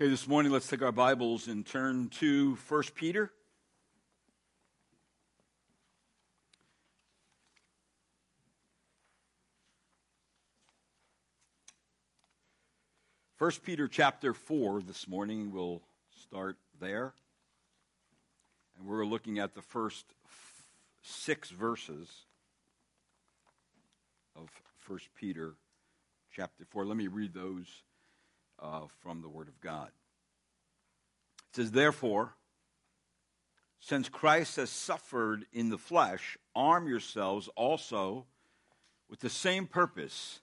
Okay, this morning let's take our Bibles and turn to 1 Peter. First Peter chapter 4 this morning, we'll start there. And we're looking at the first six verses of 1 Peter chapter 4. Let me read those uh, from the Word of God. It says, Therefore, since Christ has suffered in the flesh, arm yourselves also with the same purpose,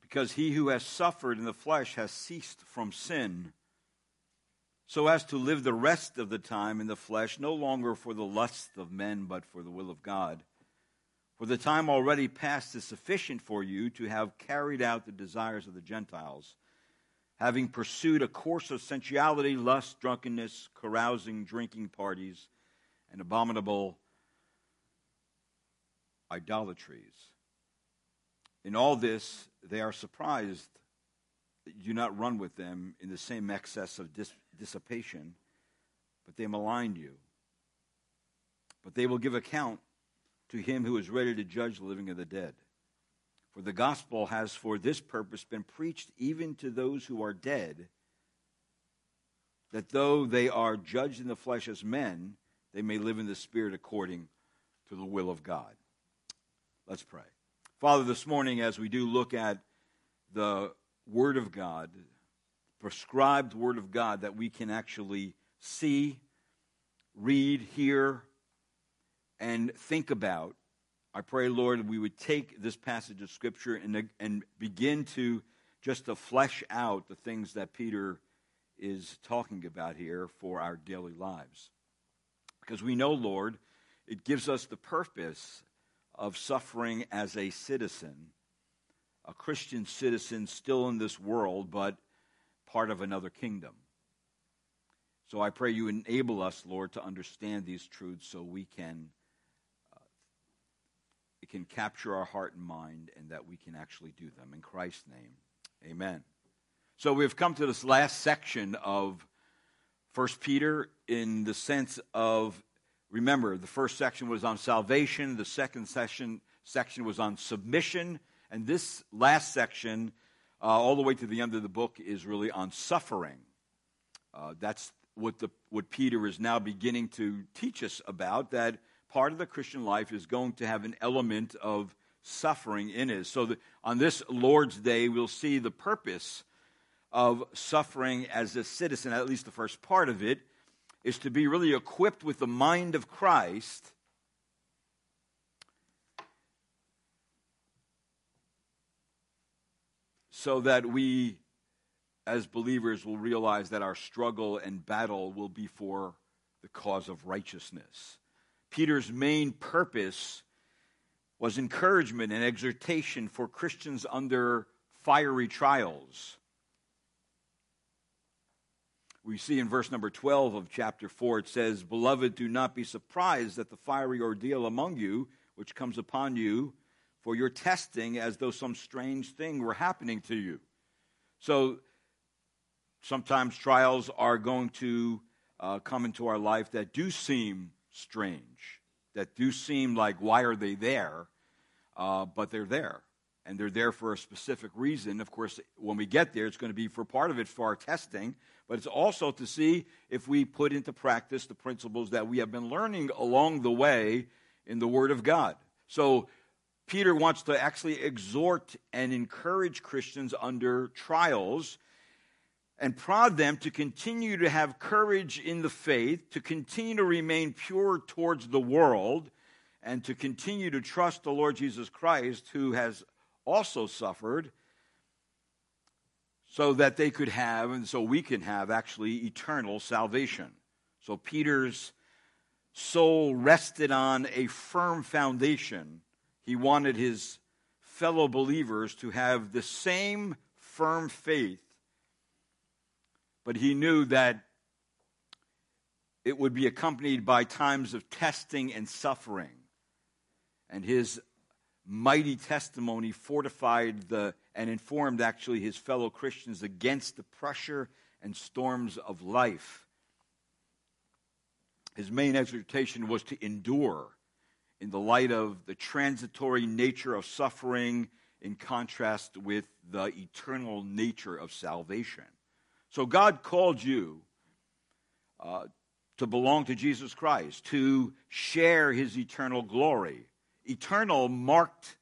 because he who has suffered in the flesh has ceased from sin, so as to live the rest of the time in the flesh, no longer for the lusts of men, but for the will of God. For the time already past is sufficient for you to have carried out the desires of the Gentiles, having pursued a course of sensuality, lust, drunkenness, carousing, drinking parties, and abominable idolatries. In all this, they are surprised that you do not run with them in the same excess of dis- dissipation, but they malign you. But they will give account to him who is ready to judge the living and the dead. For the gospel has for this purpose been preached even to those who are dead, that though they are judged in the flesh as men, they may live in the spirit according to the will of God. Let's pray. Father, this morning, as we do look at the Word of God, prescribed Word of God that we can actually see, read, hear, and think about. I pray, Lord, we would take this passage of Scripture and, and begin to just to flesh out the things that Peter is talking about here for our daily lives. Because we know, Lord, it gives us the purpose of suffering as a citizen, a Christian citizen still in this world, but part of another kingdom. So I pray you enable us, Lord, to understand these truths so we can can capture our heart and mind and that we can actually do them. In Christ's name, amen. So we've come to this last section of First Peter in the sense of remember the first section was on salvation, the second section section was on submission, and this last section, uh, all the way to the end of the book, is really on suffering. Uh, that's what the what Peter is now beginning to teach us about. That part of the Christian life is going to have an element of suffering in it. So that on this Lord's Day, we'll see the purpose of suffering as a citizen, at least the first part of it, is to be really equipped with the mind of Christ. So that we, as believers, will realize that our struggle and battle will be for the cause of righteousness. Peter's main purpose was encouragement and exhortation for Christians under fiery trials. We see in verse number 12 of chapter 4, it says, Beloved, do not be surprised at the fiery ordeal among you, which comes upon you, for your testing as though some strange thing were happening to you. So sometimes trials are going to uh, come into our life that do seem strange, that do seem like, why are they there? Uh, but they're there. And they're there for a specific reason. Of course, when we get there, it's going to be for part of it for our testing, but it's also to see if we put into practice the principles that we have been learning along the way in the Word of God. So, Peter wants to actually exhort and encourage Christians under trials and prod them to continue to have courage in the faith, to continue to remain pure towards the world, and to continue to trust the Lord Jesus Christ, who has also suffered, so that they could have, and so we can have actually eternal salvation. So Peter's soul rested on a firm foundation. He wanted his fellow believers to have the same firm faith but he knew that it would be accompanied by times of testing and suffering. And his mighty testimony fortified the and informed actually his fellow Christians against the pressure and storms of life. His main exhortation was to endure in the light of the transitory nature of suffering in contrast with the eternal nature of salvation. So God called you uh, to belong to Jesus Christ, to share his eternal glory. Eternal marked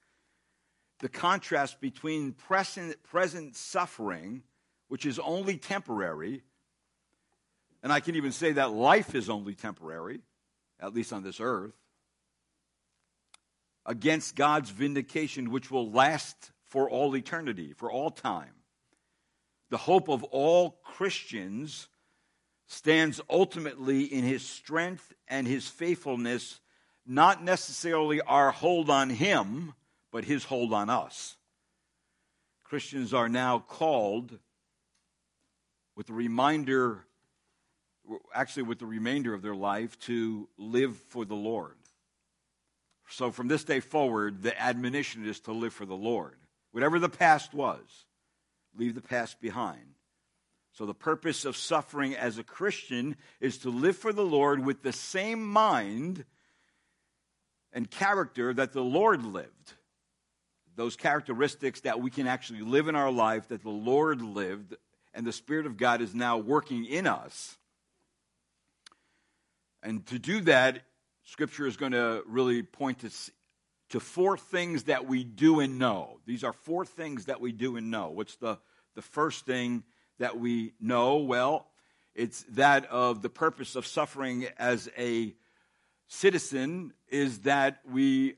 the contrast between present, present suffering, which is only temporary, and I can even say that life is only temporary, at least on this earth, against God's vindication, which will last for all eternity, for all time. The hope of all Christians stands ultimately in his strength and his faithfulness, not necessarily our hold on him, but his hold on us. Christians are now called with the reminder, actually, with the remainder of their life, to live for the Lord. So from this day forward, the admonition is to live for the Lord. Whatever the past was, leave the past behind. So the purpose of suffering as a Christian is to live for the Lord with the same mind and character that the Lord lived. Those characteristics that we can actually live in our life that the Lord lived and the Spirit of God is now working in us. And to do that, Scripture is going to really point to, to four things that we do and know. These are four things that we do and know. What's the, the first thing that we know? Well, it's that of the purpose of suffering as a citizen is that we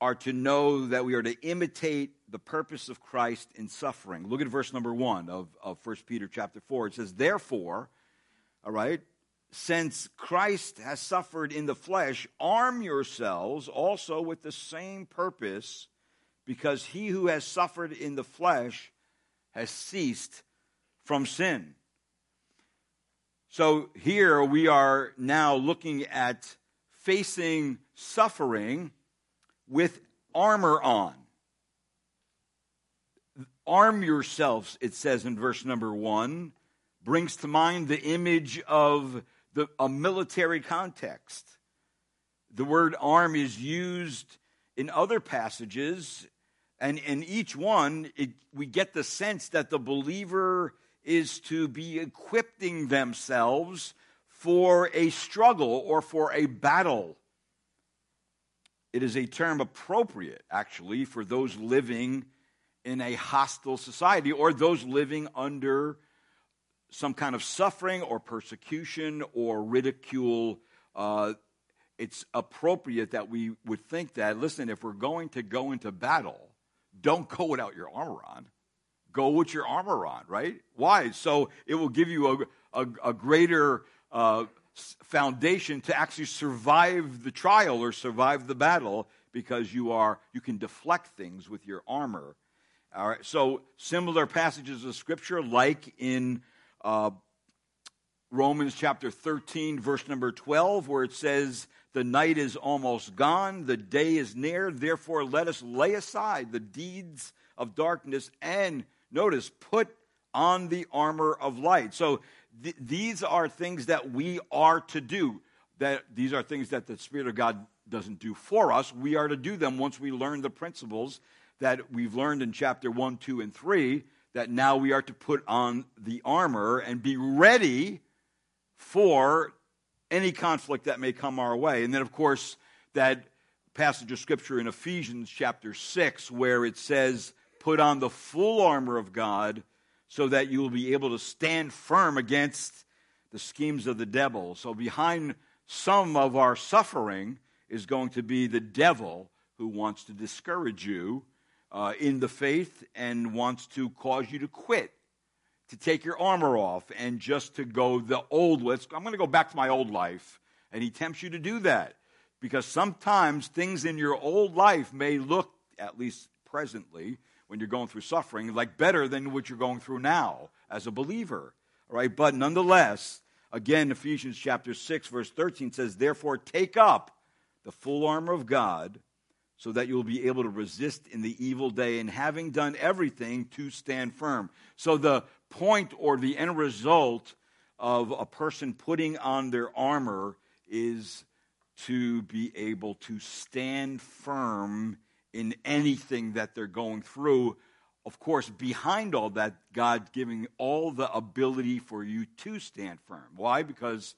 are to know that we are to imitate the purpose of Christ in suffering. Look at verse number one of, of 1 Peter chapter 4. It says, Therefore, all right, since Christ has suffered in the flesh, arm yourselves also with the same purpose, because he who has suffered in the flesh has ceased from sin. So here we are now looking at facing suffering with armor on. Arm yourselves, it says in verse number one, brings to mind the image of the, a military context. The word arm is used in other passages, and in each one, it, we get the sense that the believer is to be equipping themselves for a struggle or for a battle. It is a term appropriate, actually, for those living in a hostile society or those living under some kind of suffering or persecution or ridicule, uh, it's appropriate that we would think that, listen, if we're going to go into battle, don't go without your armor on. Go with your armor on, right? Why? So it will give you a, a, a greater uh, foundation to actually survive the trial or survive the battle because you are you can deflect things with your armor. All right. So similar passages of scripture, like in uh, Romans chapter 13, verse number 12, where it says, The night is almost gone, the day is near, therefore let us lay aside the deeds of darkness and, notice, put on the armor of light. So th- these are things that we are to do. That these are things that the Spirit of God doesn't do for us. We are to do them once we learn the principles that we've learned in chapter 1, 2, and 3 that now we are to put on the armor and be ready for any conflict that may come our way. And then, of course, that passage of scripture in Ephesians chapter 6, where it says, Put on the full armor of God so that you will be able to stand firm against the schemes of the devil. So, behind some of our suffering is going to be the devil who wants to discourage you uh, in the faith and wants to cause you to quit, to take your armor off, and just to go the old. Let's. I'm going to go back to my old life, and he tempts you to do that because sometimes things in your old life may look, at least presently, when you're going through suffering, like better than what you're going through now as a believer. All right, but nonetheless, again, Ephesians chapter 6, verse 13 says, Therefore, take up the full armor of God so that you'll be able to resist in the evil day, and having done everything, to stand firm. So, the point or the end result of a person putting on their armor is to be able to stand firm in anything that they're going through. Of course, behind all that, God giving all the ability for you to stand firm. Why? Because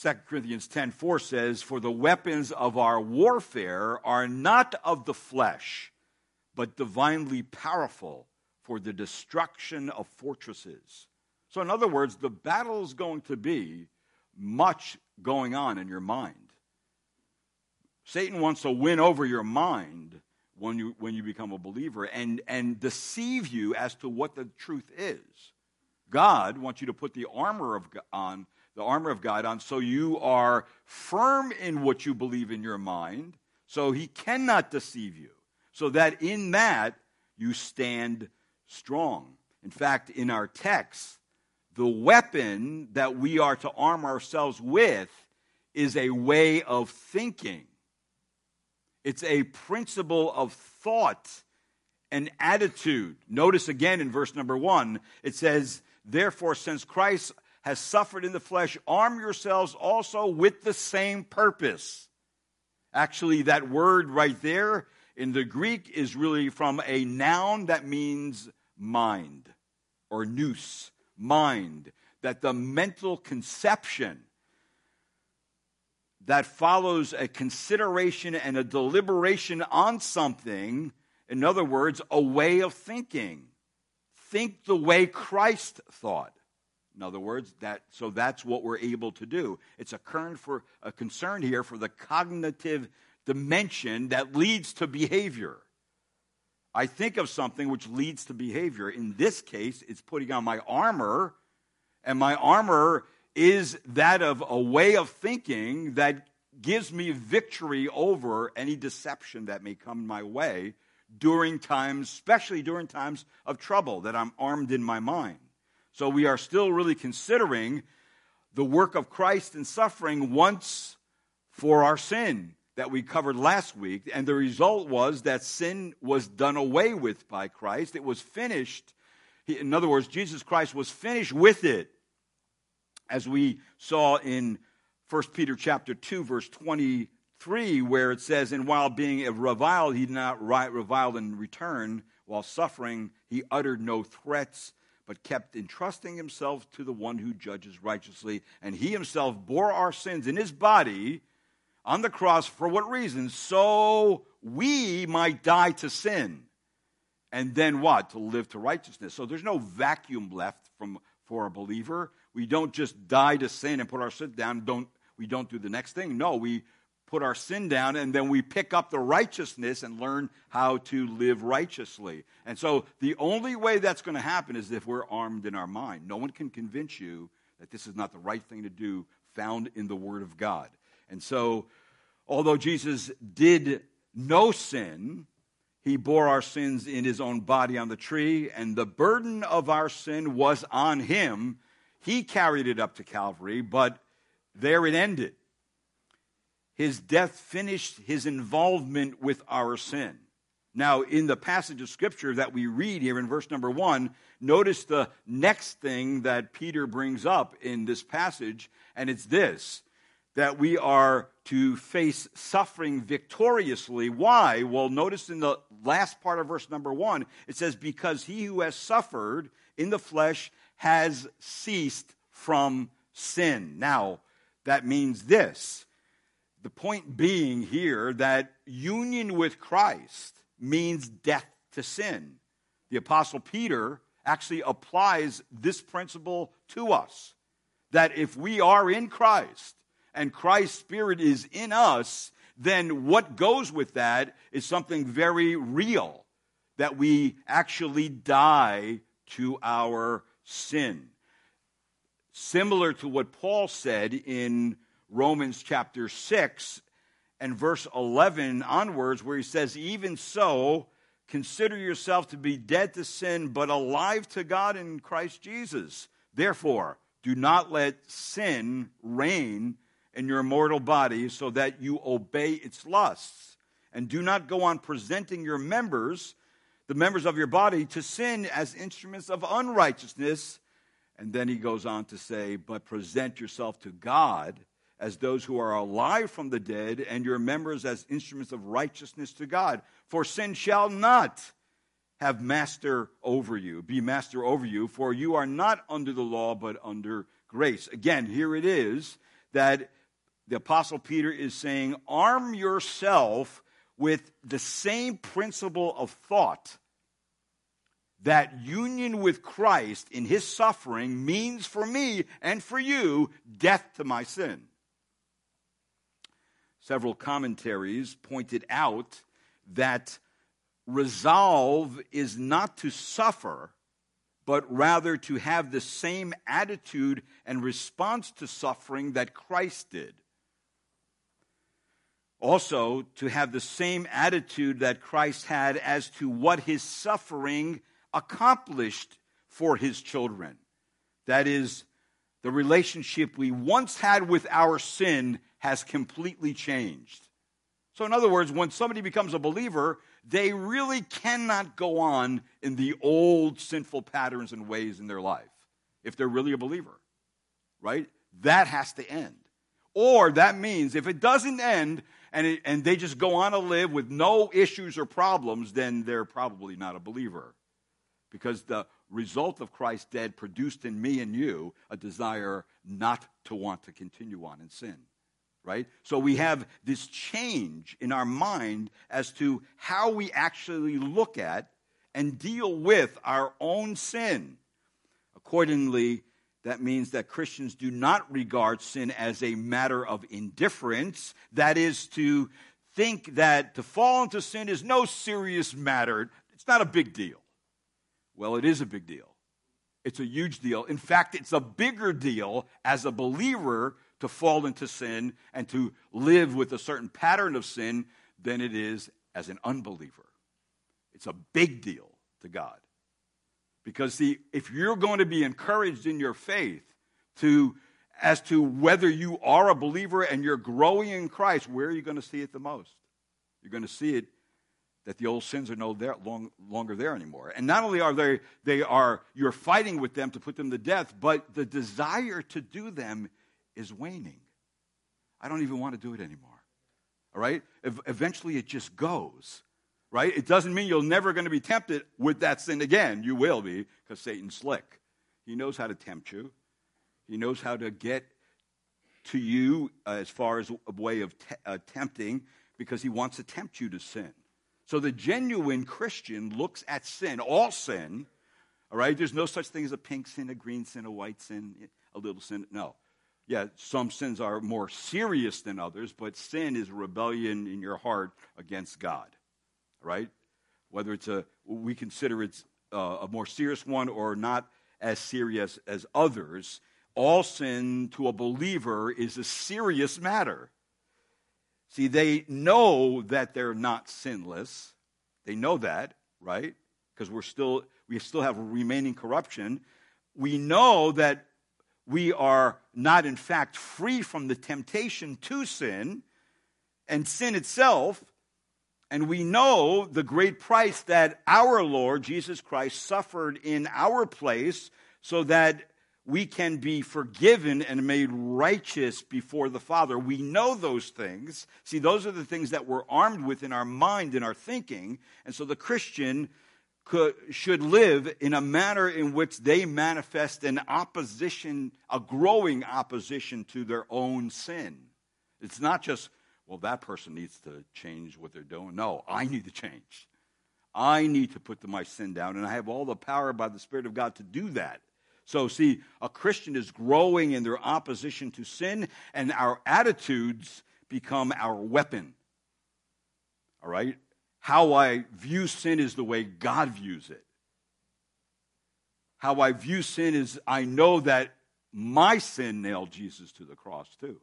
2 Corinthians 10:4 says, "For the weapons of our warfare are not of the flesh, but divinely powerful for the destruction of fortresses." So in other words, the battle is going to be much going on in your mind. Satan wants to win over your mind when you, when you become a believer and, and deceive you as to what the truth is. God wants you to put the armor of, on the armor of God on so you are firm in what you believe in your mind, so he cannot deceive you, so that in that you stand strong. In fact, in our text, the weapon that we are to arm ourselves with is a way of thinking. It's a principle of thought and attitude. Notice again in verse number one, it says, Therefore, since Christ has suffered in the flesh, arm yourselves also with the same purpose. Actually, that word right there in the Greek is really from a noun that means mind or nous, mind. That the mental conception that follows a consideration and a deliberation on something, in other words, a way of thinking. Think the way Christ thought. In other words, that so that's what we're able to do. It's a, for, a concern here for the cognitive dimension that leads to behavior. I think of something which leads to behavior. In this case, it's putting on my armor, and my armor is that of a way of thinking that gives me victory over any deception that may come my way during times, especially during times of trouble, that I'm armed in my mind. So we are still really considering the work of Christ in suffering once for our sin that we covered last week. And the result was that sin was done away with by Christ. It was finished. In other words, Jesus Christ was finished with it. As we saw in 1 Peter chapter 2, verse 23, where it says, And while being reviled, he did not revile in return. While suffering, he uttered no threats but kept entrusting himself to the one who judges righteously. And he himself bore our sins in his body on the cross. For what reason? So we might die to sin. And then what? To live to righteousness. So there's no vacuum left from, for a believer. We don't just die to sin and put our sin down. Don't, we don't do the next thing. No, we put our sin down and then we pick up the righteousness and learn how to live righteously. And so the only way that's going to happen is if we're armed in our mind. No one can convince you that this is not the right thing to do found in the Word of God. And so, although Jesus did no sin, he bore our sins in his own body on the tree, and the burden of our sin was on him. He carried it up to Calvary, but there it ended his death finished his involvement with our sin. Now, in the passage of scripture that we read here in verse number one, notice the next thing that Peter brings up in this passage, and it's this that we are to face suffering victoriously. Why? Well, notice in the last part of verse number one, it says, Because he who has suffered in the flesh has ceased from sin. Now, that means this the point being here that union with Christ means death to sin. The Apostle Peter actually applies this principle to us that if we are in Christ and Christ's Spirit is in us, then what goes with that is something very real that we actually die to our sin. Similar to what Paul said in Romans chapter 6 and verse 11 onwards, where he says, Even so, consider yourself to be dead to sin, but alive to God in Christ Jesus. Therefore, do not let sin reign in your mortal body so that you obey its lusts. And do not go on presenting your members, the members of your body, to sin as instruments of unrighteousness. And then he goes on to say, But present yourself to God as those who are alive from the dead, and your members as instruments of righteousness to God. For sin shall not have master over you, be master over you, for you are not under the law, but under grace. Again, here it is that the Apostle Peter is saying, arm yourself with the same principle of thought that union with Christ in his suffering means for me and for you death to my sin. Several commentaries pointed out that resolve is not to suffer, but rather to have the same attitude and response to suffering that Christ did. Also, to have the same attitude that Christ had as to what his suffering accomplished for his children. That is, the relationship we once had with our sin has completely changed. So, in other words, when somebody becomes a believer, they really cannot go on in the old sinful patterns and ways in their life if they're really a believer, right? That has to end. Or that means if it doesn't end and, it, and they just go on to live with no issues or problems, then they're probably not a believer. Because the result of Christ's dead produced in me and you a desire not to want to continue on in sin right? So we have this change in our mind as to how we actually look at and deal with our own sin. Accordingly, that means that Christians do not regard sin as a matter of indifference. That is to think that to fall into sin is no serious matter. It's not a big deal. Well, it is a big deal. It's a huge deal. In fact, it's a bigger deal as a believer to fall into sin and to live with a certain pattern of sin than it is as an unbeliever. It's a big deal to God. Because, see, if you're going to be encouraged in your faith to, as to whether you are a believer and you're growing in Christ, where are you going to see it the most? You're going to see it that the old sins are no there, long, longer there anymore. And not only are they, they are, you're fighting with them to put them to death, but the desire to do them is waning. I don't even want to do it anymore. All right? Eventually it just goes. Right? It doesn't mean you're never going to be tempted with that sin again. You will be because Satan's slick. He knows how to tempt you. He knows how to get to you uh, as far as a way of te- uh, tempting because he wants to tempt you to sin. So the genuine Christian looks at sin, all sin, all right? There's no such thing as a pink sin, a green sin, a white sin, a little sin. No yeah, some sins are more serious than others, but sin is rebellion in your heart against God, right? Whether it's a, we consider it's a, a more serious one or not as serious as others, all sin to a believer is a serious matter. See, they know that they're not sinless. They know that, right? Because we're still, we still have remaining corruption. We know that we are not, in fact, free from the temptation to sin and sin itself. And we know the great price that our Lord Jesus Christ suffered in our place so that we can be forgiven and made righteous before the Father. We know those things. See, those are the things that we're armed with in our mind, in our thinking. And so the Christian could, should live in a manner in which they manifest an opposition, a growing opposition to their own sin. It's not just, well, that person needs to change what they're doing. No, I need to change. I need to put my sin down, and I have all the power by the Spirit of God to do that. So, see, a Christian is growing in their opposition to sin, and our attitudes become our weapon. All right? How I view sin is the way God views it. How I view sin is I know that my sin nailed Jesus to the cross too.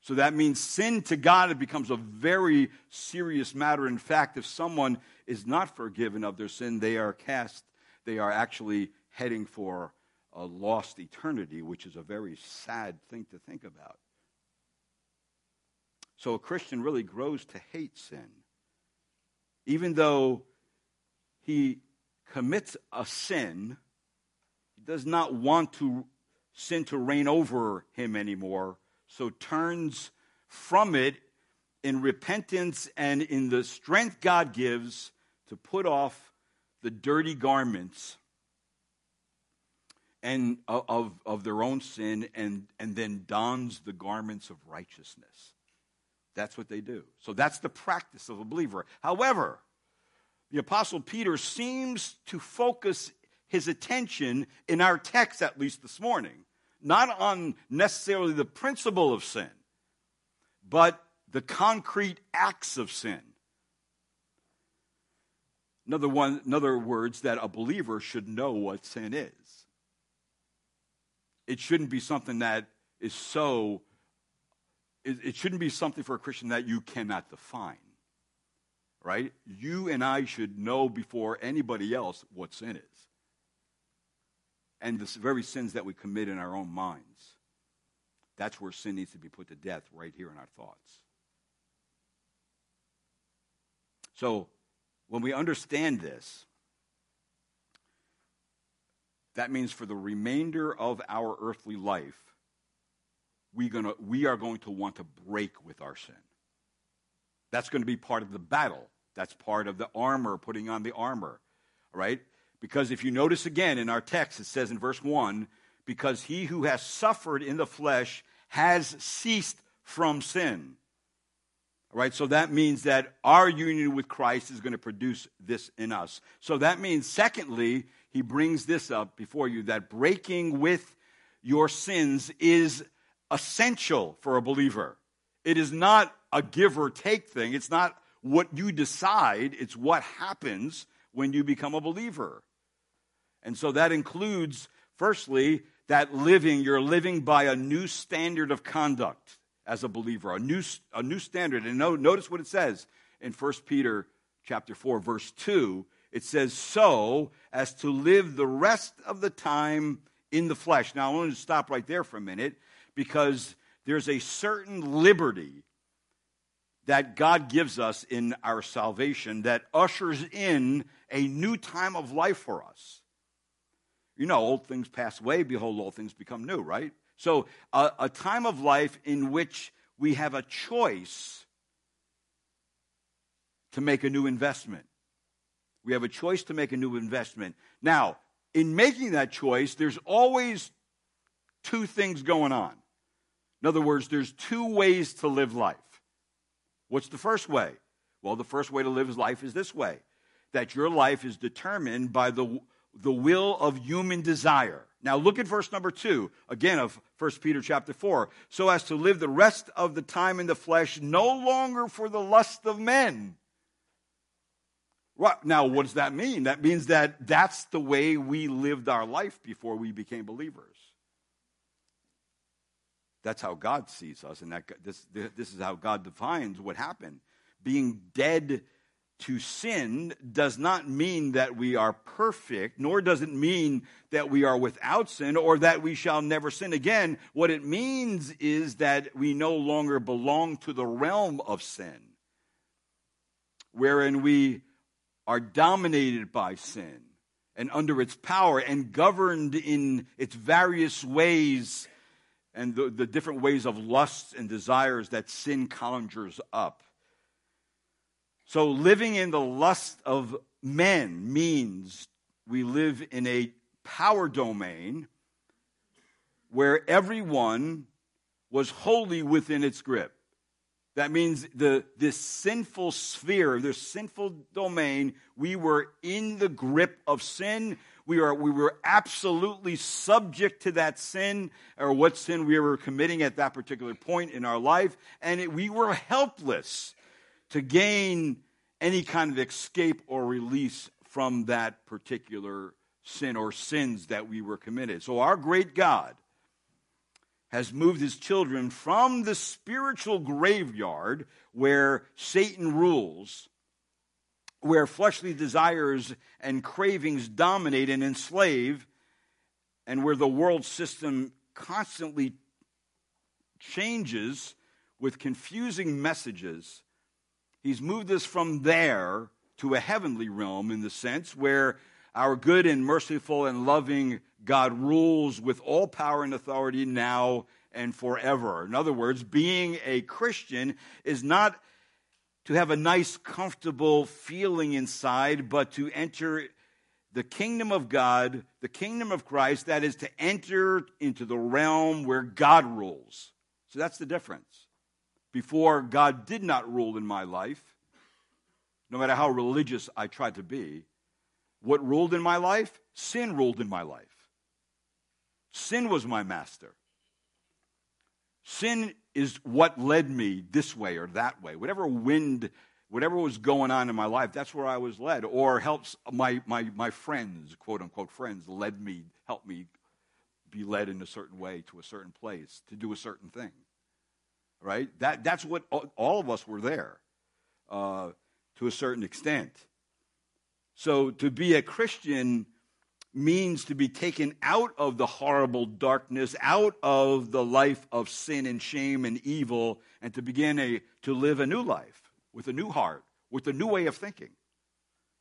So that means sin to God it becomes a very serious matter. In fact, if someone is not forgiven of their sin, they are cast, they are actually heading for a lost eternity, which is a very sad thing to think about. So a Christian really grows to hate sin. Even though he commits a sin, he does not want to sin to reign over him anymore, so turns from it in repentance and in the strength God gives to put off the dirty garments and uh, of, of their own sin and, and then dons the garments of righteousness. That's what they do. So that's the practice of a believer. However, the Apostle Peter seems to focus his attention in our text, at least this morning, not on necessarily the principle of sin, but the concrete acts of sin. Another one, in other words, that a believer should know what sin is. It shouldn't be something that is so, it, it shouldn't be something for a Christian that you cannot define. Right? You and I should know before anybody else what sin is. And the very sins that we commit in our own minds. That's where sin needs to be put to death, right here in our thoughts. So, when we understand this, that means for the remainder of our earthly life, we, gonna, we are going to want to break with our sin. That's going to be part of the battle. That's part of the armor, putting on the armor, right? Because if you notice again in our text, it says in verse 1 because he who has suffered in the flesh has ceased from sin. Right? So that means that our union with Christ is going to produce this in us. So that means, secondly, he brings this up before you that breaking with your sins is essential for a believer. It is not a give or take thing. It's not what you decide, it's what happens when you become a believer. And so that includes, firstly, that living, you're living by a new standard of conduct as a believer, a new, a new standard. And notice what it says in 1 Peter chapter 4, verse 2. It says, so as to live the rest of the time in the flesh. Now, I want to stop right there for a minute because there's a certain liberty that God gives us in our salvation that ushers in a new time of life for us. You know, old things pass away, behold, all things become new, right? So, a, a time of life in which we have a choice to make a new investment. We have a choice to make a new investment. Now, in making that choice, there's always two things going on. In other words, there's two ways to live life. What's the first way? Well, the first way to live life is this way that your life is determined by the, the will of human desire. Now look at verse number two, again of 1 Peter chapter 4. So as to live the rest of the time in the flesh, no longer for the lust of men. Right. Now, what does that mean? That means that that's the way we lived our life before we became believers. That's how God sees us, and that this, this is how God defines what happened. Being dead to sin does not mean that we are perfect, nor does it mean that we are without sin or that we shall never sin again. What it means is that we no longer belong to the realm of sin, wherein we are dominated by sin and under its power and governed in its various ways and the, the different ways of lusts and desires that sin conjures up. So living in the lust of men means we live in a power domain where everyone was wholly within its grip. That means the, this sinful sphere, this sinful domain, we were in the grip of sin. We, are, we were absolutely subject to that sin or what sin we were committing at that particular point in our life. And it, we were helpless to gain any kind of escape or release from that particular sin or sins that we were committed. So our great God has moved his children from the spiritual graveyard where Satan rules, where fleshly desires and cravings dominate and enslave, and where the world system constantly changes with confusing messages, he's moved us from there to a heavenly realm in the sense where our good and merciful and loving God rules with all power and authority now and forever. In other words, being a Christian is not to have a nice, comfortable feeling inside, but to enter the kingdom of God, the kingdom of Christ, that is to enter into the realm where God rules. So that's the difference. Before, God did not rule in my life, no matter how religious I tried to be. What ruled in my life? Sin ruled in my life. Sin was my master. Sin is what led me this way or that way. Whatever wind, whatever was going on in my life, that's where I was led. Or helps my, my, my friends, quote unquote friends, led me, helped me be led in a certain way to a certain place to do a certain thing. Right? That, that's what all of us were there uh, to a certain extent. So to be a Christian means to be taken out of the horrible darkness, out of the life of sin and shame and evil, and to begin a, to live a new life with a new heart, with a new way of thinking.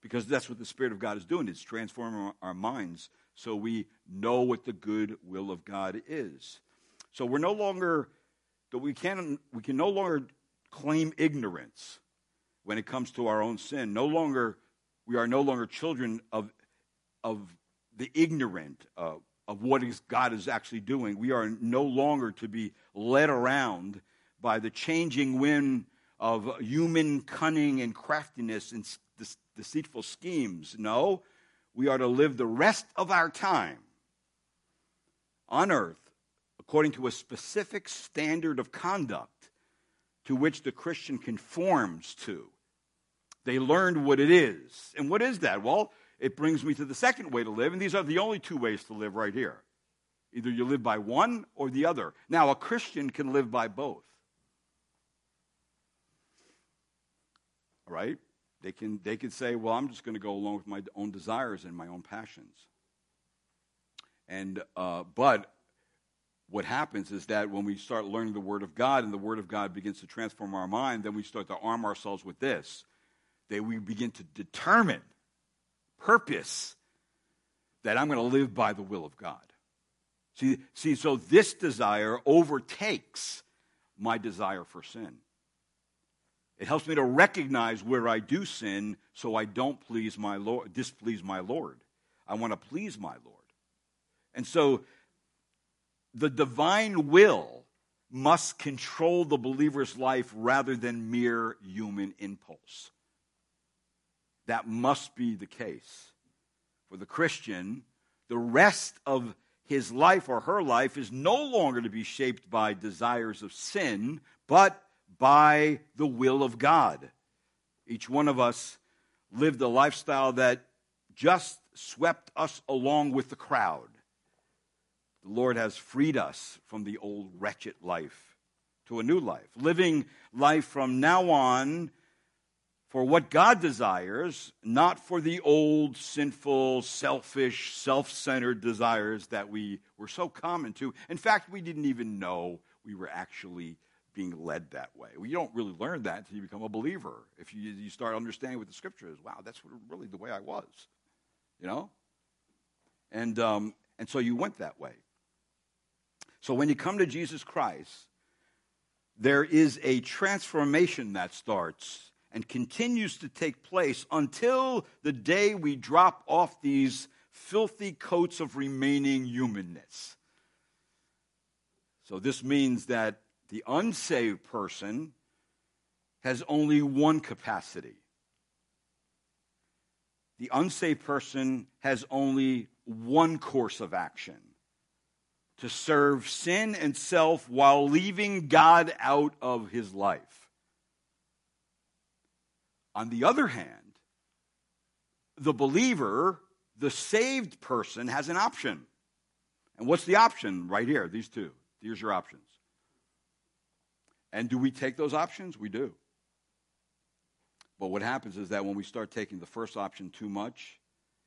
Because that's what the Spirit of God is doing. It's transforming our minds so we know what the good will of God is. So we're no longer, we can, we can no longer claim ignorance when it comes to our own sin. No longer, we are no longer children of, of the ignorant uh, of what is God is actually doing. We are no longer to be led around by the changing wind of human cunning and craftiness and deceitful schemes. No, we are to live the rest of our time on earth according to a specific standard of conduct to which the Christian conforms to. They learned what it is. And what is that? Well, it brings me to the second way to live, and these are the only two ways to live right here. Either you live by one or the other. Now, a Christian can live by both. All right? They can, they can say, well, I'm just going to go along with my own desires and my own passions. And, uh, but what happens is that when we start learning the Word of God and the Word of God begins to transform our mind, then we start to arm ourselves with this. That we begin to determine purpose that I'm going to live by the will of God. See, see, so this desire overtakes my desire for sin. It helps me to recognize where I do sin so I don't please my Lord, displease my Lord. I want to please my Lord. And so the divine will must control the believer's life rather than mere human impulse. That must be the case. For the Christian, the rest of his life or her life is no longer to be shaped by desires of sin, but by the will of God. Each one of us lived a lifestyle that just swept us along with the crowd. The Lord has freed us from the old wretched life to a new life, living life from now on for what God desires, not for the old, sinful, selfish, self centered desires that we were so common to. In fact, we didn't even know we were actually being led that way. Well, you don't really learn that until you become a believer. If you, you start understanding what the scripture is, wow, that's really the way I was, you know? And, um, and so you went that way. So when you come to Jesus Christ, there is a transformation that starts and continues to take place until the day we drop off these filthy coats of remaining humanness. So, this means that the unsaved person has only one capacity. The unsaved person has only one course of action to serve sin and self while leaving God out of his life. On the other hand, the believer, the saved person, has an option. And what's the option? Right here, these two. Here's your options. And do we take those options? We do. But what happens is that when we start taking the first option too much,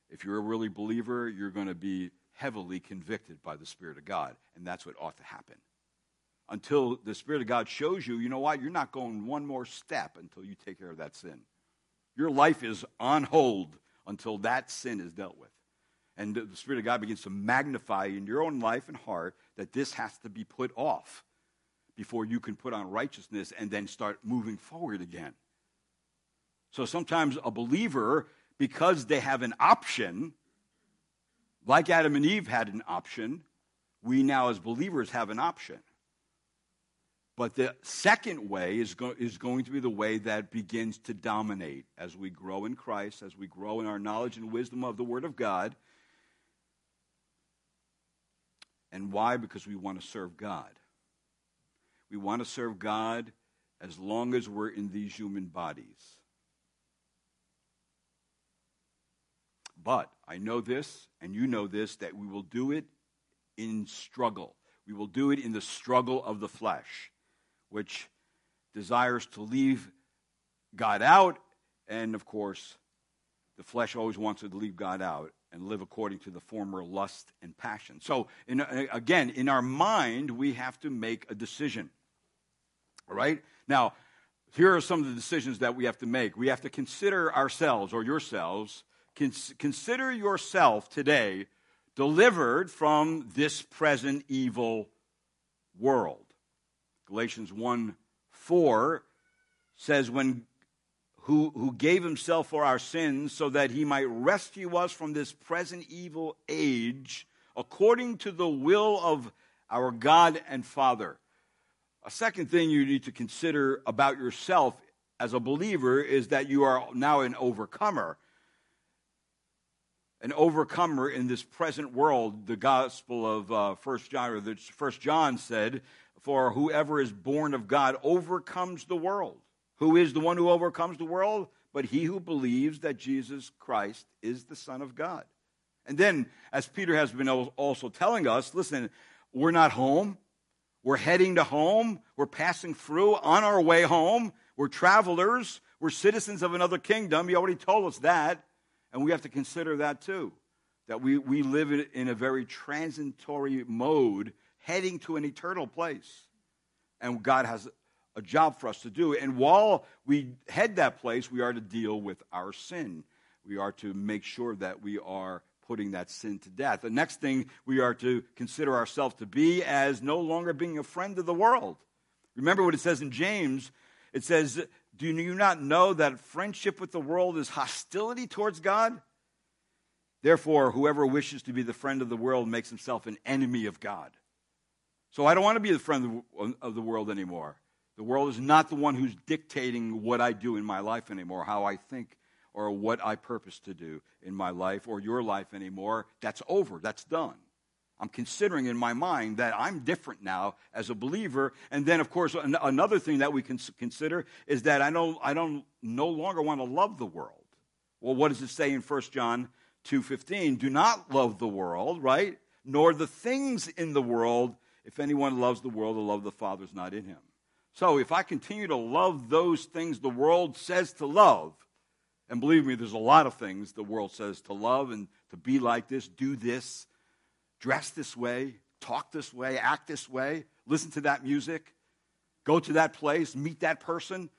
if you're a really believer, you're going to be heavily convicted by the Spirit of God. And that's what ought to happen. until the Spirit of God shows you, you know what, you're not going one more step until you take care of that sin. Your life is on hold until that sin is dealt with. And the Spirit of God begins to magnify in your own life and heart that this has to be put off before you can put on righteousness and then start moving forward again. So sometimes a believer, because they have an option, like Adam and Eve had an option, we now as believers have an option. But the second way is, go- is going to be the way that begins to dominate as we grow in Christ, as we grow in our knowledge and wisdom of the Word of God. And why? Because we want to serve God. We want to serve God as long as we're in these human bodies. But I know this, and you know this, that we will do it in struggle. We will do it in the struggle of the flesh, which desires to leave God out. And of course, the flesh always wants to leave God out and live according to the former lust and passion. So, in, again, in our mind, we have to make a decision. All right? Now, here are some of the decisions that we have to make. We have to consider ourselves or yourselves, consider yourself today delivered from this present evil world. Galatians 1 4 says, when who, who gave himself for our sins so that he might rescue us from this present evil age according to the will of our God and Father. A second thing you need to consider about yourself as a believer is that you are now an overcomer. An overcomer in this present world. The Gospel of uh, First John, or the First John said, "For whoever is born of God overcomes the world." Who is the one who overcomes the world? But he who believes that Jesus Christ is the Son of God. And then, as Peter has been also telling us, listen, we're not home. We're heading to home. We're passing through on our way home. We're travelers. We're citizens of another kingdom. He already told us that. And we have to consider that too. That we, we live in, in a very transitory mode, heading to an eternal place. And God has a job for us to do. And while we head that place, we are to deal with our sin. We are to make sure that we are putting that sin to death. The next thing we are to consider ourselves to be as no longer being a friend of the world. Remember what it says in James it says, Do you not know that friendship with the world is hostility towards God? Therefore, whoever wishes to be the friend of the world makes himself an enemy of God. So I don't want to be the friend of the world anymore. The world is not the one who's dictating what I do in my life anymore, how I think or what I purpose to do in my life or your life anymore. That's over. That's done. I'm considering in my mind that I'm different now as a believer. And then, of course, another thing that we can consider is that I don't, I don't no longer want to love the world. Well, what does it say in 1 John 2.15? Do not love the world, right? Nor the things in the world. If anyone loves the world, the love of the Father is not in him. So if I continue to love those things the world says to love, and believe me, there's a lot of things the world says to love and to be like this, do this, dress this way, talk this way, act this way, listen to that music, go to that place, meet that person.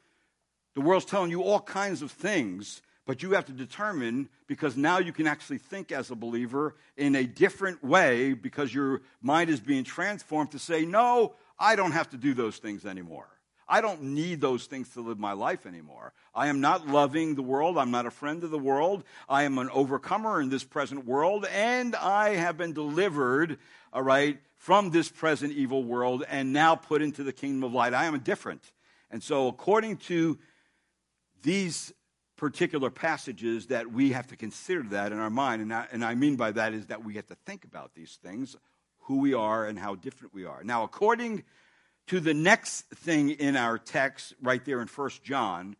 The world's telling you all kinds of things, but you have to determine because now you can actually think as a believer in a different way because your mind is being transformed to say, no, I don't have to do those things anymore. I don't need those things to live my life anymore. I am not loving the world. I'm not a friend of the world. I am an overcomer in this present world, and I have been delivered, all right, from this present evil world and now put into the kingdom of light. I am different. And so, according to these particular passages, that we have to consider that in our mind. And I, and I mean by that is that we have to think about these things who we are and how different we are. Now, according to the next thing in our text, right there in First John,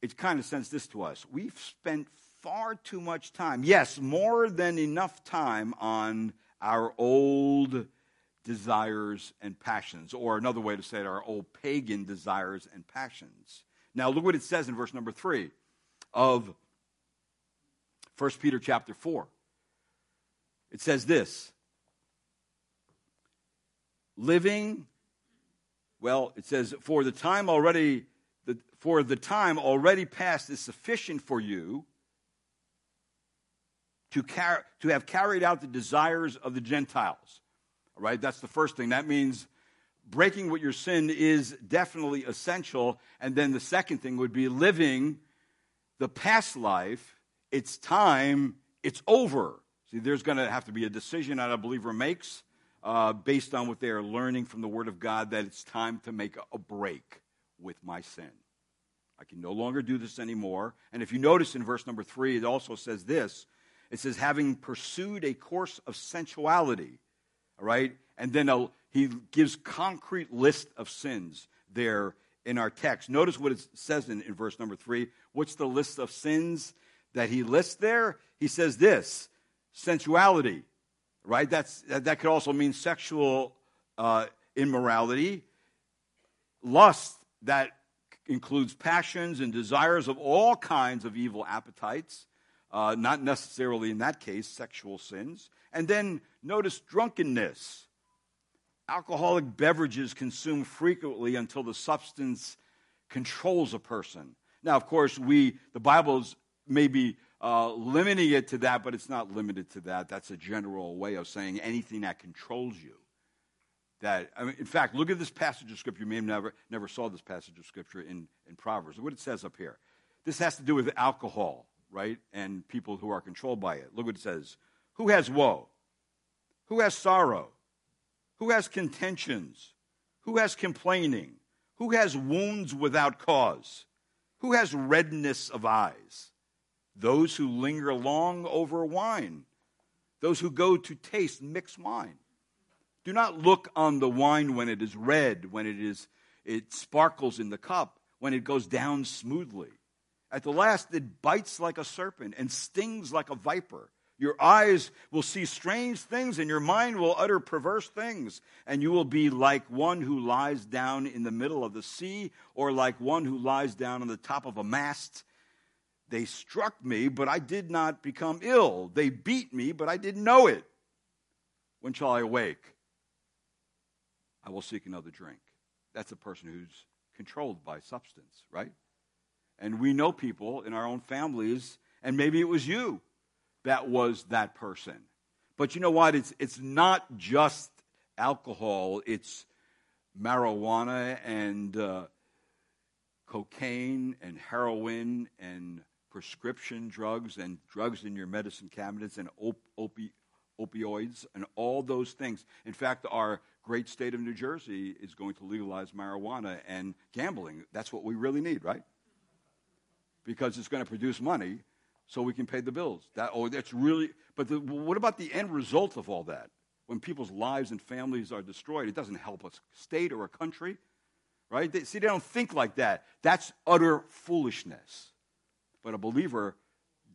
it kind of sends this to us. We've spent far too much time, yes, more than enough time on our old desires and passions, or another way to say it, our old pagan desires and passions. Now, look what it says in verse number three of 1 Peter chapter 4. It says this living, well, it says, for the time already, the, for the time already past is sufficient for you to, car- to have carried out the desires of the Gentiles. All right, that's the first thing. That means breaking with your sin is definitely essential. And then the second thing would be living the past life. It's time, it's over. See, there's going to have to be a decision that a believer makes uh, based on what they are learning from the Word of God that it's time to make a break with my sin. I can no longer do this anymore. And if you notice in verse number three, it also says this it says, having pursued a course of sensuality. All right? And then a, he gives concrete list of sins there in our text. Notice what it says in, in verse number three. What's the list of sins that he lists there? He says this sensuality, right? That's, that, that could also mean sexual uh, immorality, lust, that includes passions and desires of all kinds of evil appetites, uh, not necessarily in that case sexual sins. And then notice drunkenness. Alcoholic beverages consumed frequently until the substance controls a person. Now, of course, we the Bible's maybe uh, limiting it to that, but it's not limited to that. That's a general way of saying anything that controls you. That I mean, in fact, look at this passage of scripture. You may have never never saw this passage of scripture in, in Proverbs. What it says up here. This has to do with alcohol, right? And people who are controlled by it. Look what it says. Who has woe? Who has sorrow? Who has contentions? Who has complaining? Who has wounds without cause? Who has redness of eyes? Those who linger long over wine, those who go to taste mixed wine. Do not look on the wine when it is red, when it is it sparkles in the cup, when it goes down smoothly. At the last it bites like a serpent and stings like a viper. Your eyes will see strange things, and your mind will utter perverse things. And you will be like one who lies down in the middle of the sea, or like one who lies down on the top of a mast. They struck me, but I did not become ill. They beat me, but I didn't know it. When shall I awake? I will seek another drink. That's a person who's controlled by substance, right? And we know people in our own families, and maybe it was you that was that person. But you know what? It's, it's not just alcohol, it's marijuana and uh, cocaine and heroin and prescription drugs and drugs in your medicine cabinets and op- opi- opioids and all those things. In fact, our great state of New Jersey is going to legalize marijuana and gambling. That's what we really need, right? Because it's going to produce money so we can pay the bills. That, oh, that's really, but the, what about the end result of all that? When people's lives and families are destroyed, it doesn't help a state or a country, right? They, see, they don't think like that. That's utter foolishness. But a believer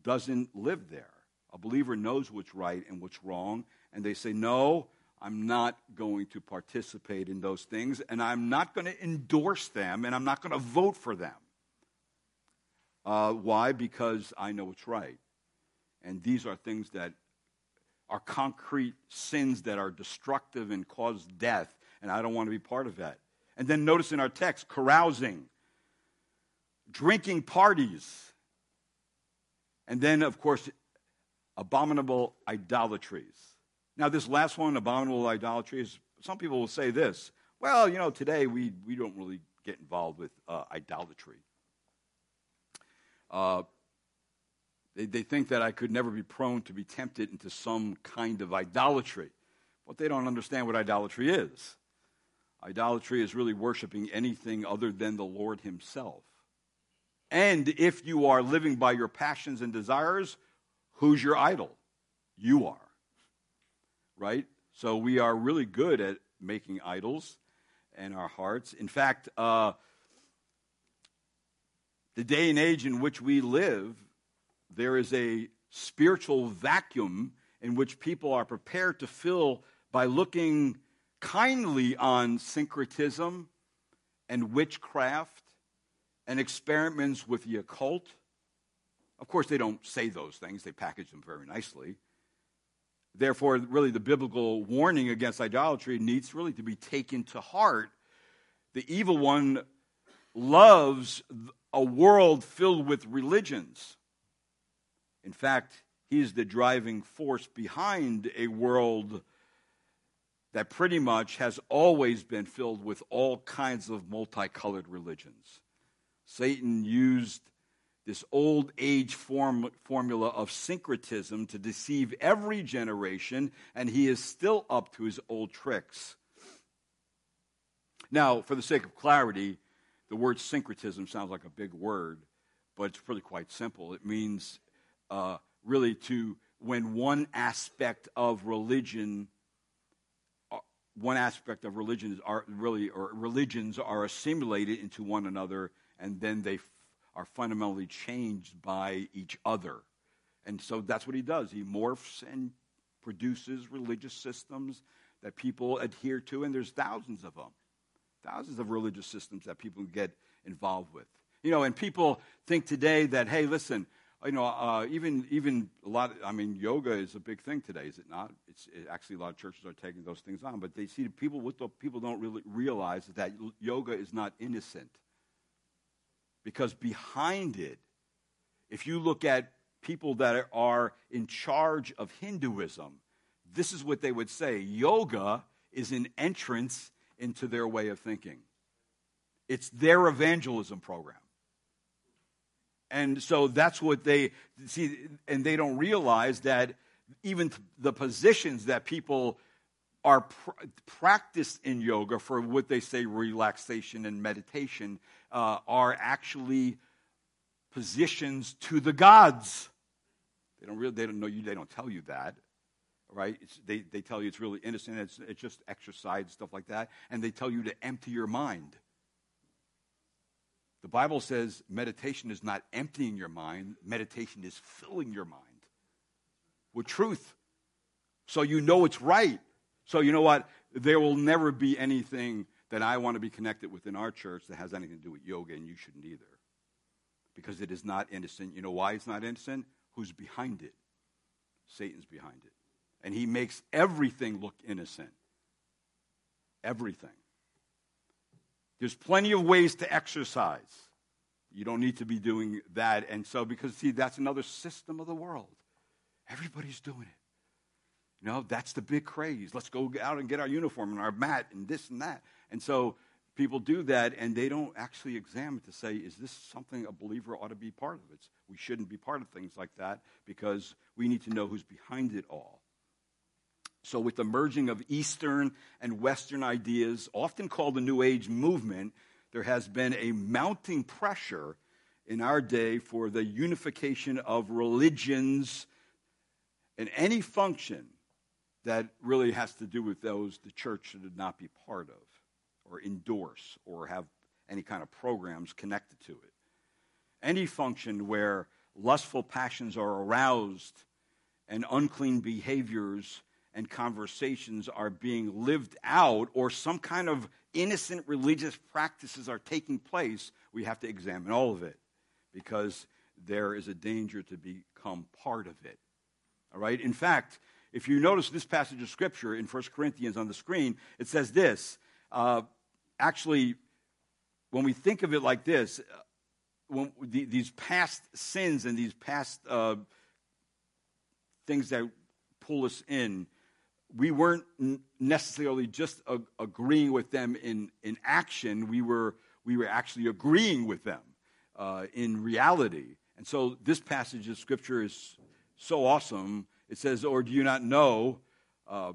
doesn't live there. A believer knows what's right and what's wrong, and they say, no, I'm not going to participate in those things, and I'm not going to endorse them, and I'm not going to vote for them. Uh, why? Because I know it's right. And these are things that are concrete sins that are destructive and cause death, and I don't want to be part of that. And then notice in our text carousing, drinking parties, and then, of course, abominable idolatries. Now, this last one, abominable idolatries, some people will say this well, you know, today we, we don't really get involved with uh, idolatry. Uh, they, they think that I could never be prone to be tempted into some kind of idolatry. But they don't understand what idolatry is. Idolatry is really worshiping anything other than the Lord Himself. And if you are living by your passions and desires, who's your idol? You are. Right? So we are really good at making idols in our hearts. In fact, uh, the day and age in which we live, there is a spiritual vacuum in which people are prepared to fill by looking kindly on syncretism and witchcraft and experiments with the occult. Of course, they don't say those things, they package them very nicely. Therefore, really, the biblical warning against idolatry needs really to be taken to heart. The evil one loves a world filled with religions. In fact, he's the driving force behind a world that pretty much has always been filled with all kinds of multicolored religions. Satan used this old age form, formula of syncretism to deceive every generation, and he is still up to his old tricks. Now, for the sake of clarity, the word syncretism sounds like a big word, but it's really quite simple. It means uh, really to when one aspect of religion uh, one aspect of religions are really or religions are assimilated into one another and then they are fundamentally changed by each other. And so that's what he does. He morphs and produces religious systems that people adhere to, and there's thousands of them. Thousands of religious systems that people get involved with. You know, and people think today that, hey, listen, you know, uh, even even a lot. Of, I mean, yoga is a big thing today, is it not? It's it, actually a lot of churches are taking those things on, but they see people. What the people don't really realize is that yoga is not innocent. Because behind it, if you look at people that are in charge of Hinduism, this is what they would say yoga is an entrance into their way of thinking. It's their evangelism program. And so that's what they see, and they don't realize that even the positions that people are pr- practiced in yoga for what they say relaxation and meditation uh, are actually positions to the gods. They don't really, they don't know you, they don't tell you that, right? It's, they, they tell you it's really innocent, it's, it's just exercise, stuff like that, and they tell you to empty your mind. The Bible says meditation is not emptying your mind, meditation is filling your mind with truth. So you know it's right. So you know what? There will never be anything that I want to be connected with in our church that has anything to do with yoga, and you shouldn't either. Because it is not innocent. You know why it's not innocent? Who's behind it? Satan's behind it. And he makes everything look innocent. Everything. There's plenty of ways to exercise. You don't need to be doing that. And so, because, see, that's another system of the world. Everybody's doing it. You know, that's the big craze. Let's go out and get our uniform and our mat and this and that. And so people do that and they don't actually examine to say, is this something a believer ought to be part of? It's, we shouldn't be part of things like that because we need to know who's behind it all. So, with the merging of Eastern and Western ideas, often called the New Age movement, there has been a mounting pressure in our day for the unification of religions and any function that really has to do with those the church should not be part of or endorse or have any kind of programs connected to it. Any function where lustful passions are aroused and unclean behaviors and conversations are being lived out or some kind of innocent religious practices are taking place, we have to examine all of it because there is a danger to become part of it. All right? In fact, if you notice this passage of Scripture in 1 Corinthians on the screen, it says this. Uh, actually, when we think of it like this, uh, when the, these past sins and these past uh, things that pull us in, we weren't necessarily just a, agreeing with them in, in action, we were, we were actually agreeing with them uh, in reality. And so this passage of Scripture is so awesome it says, Or do you not know uh,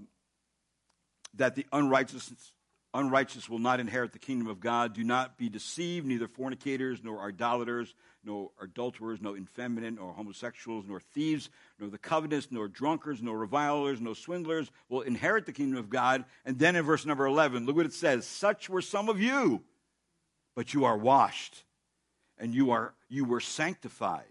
that the unrighteous, unrighteous will not inherit the kingdom of God? Do not be deceived, neither fornicators, nor idolaters, nor adulterers, nor effeminate, nor homosexuals, nor thieves, nor the covetous, nor drunkards, nor revilers, nor swindlers will inherit the kingdom of God. And then in verse number 11, look what it says Such were some of you, but you are washed, and you, are, you were sanctified,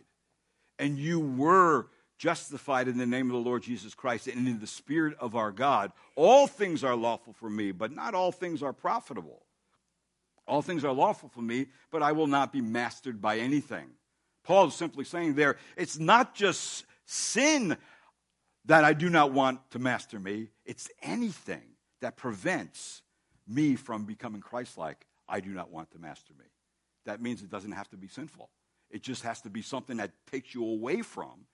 and you were justified in the name of the Lord Jesus Christ and in the Spirit of our God. All things are lawful for me, but not all things are profitable. All things are lawful for me, but I will not be mastered by anything. Paul is simply saying there, it's not just sin that I do not want to master me. It's anything that prevents me from becoming Christ like. I do not want to master me. That means it doesn't have to be sinful. It just has to be something that takes you away from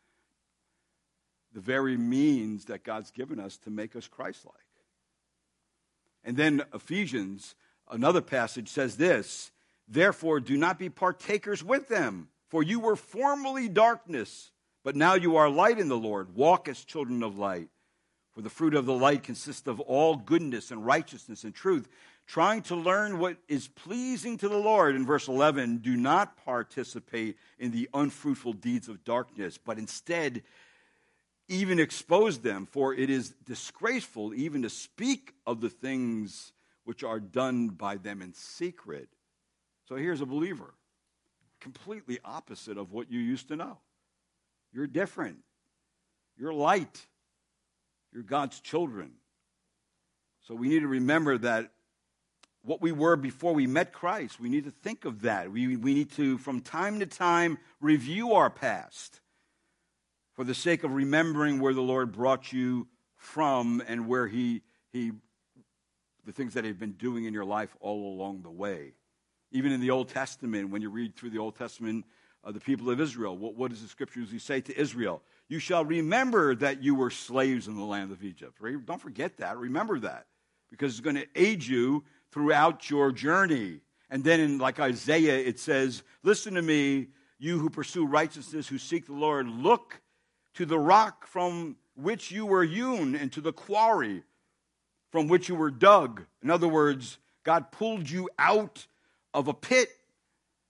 the very means that God's given us to make us Christ like. And then Ephesians, another passage says this Therefore, do not be partakers with them, for you were formerly darkness, but now you are light in the Lord. Walk as children of light. For the fruit of the light consists of all goodness and righteousness and truth, trying to learn what is pleasing to the Lord. In verse 11, do not participate in the unfruitful deeds of darkness, but instead even expose them, for it is disgraceful even to speak of the things which are done by them in secret. So here's a believer, completely opposite of what you used to know. You're different. You're light. You're God's children. So we need to remember that what we were before we met Christ, we need to think of that. We, we need to, from time to time, review our past for the sake of remembering where the Lord brought you from and where He, he the things that He've been doing in your life all along the way. Even in the Old Testament, when you read through the Old Testament, uh, the people of Israel, what, what does the scripture usually say to Israel? You shall remember that you were slaves in the land of Egypt. Right? Don't forget that. Remember that. Because it's going to aid you throughout your journey. And then in like Isaiah, it says, Listen to me, you who pursue righteousness, who seek the Lord, look to the rock from which you were hewn, and to the quarry from which you were dug. In other words, God pulled you out of a pit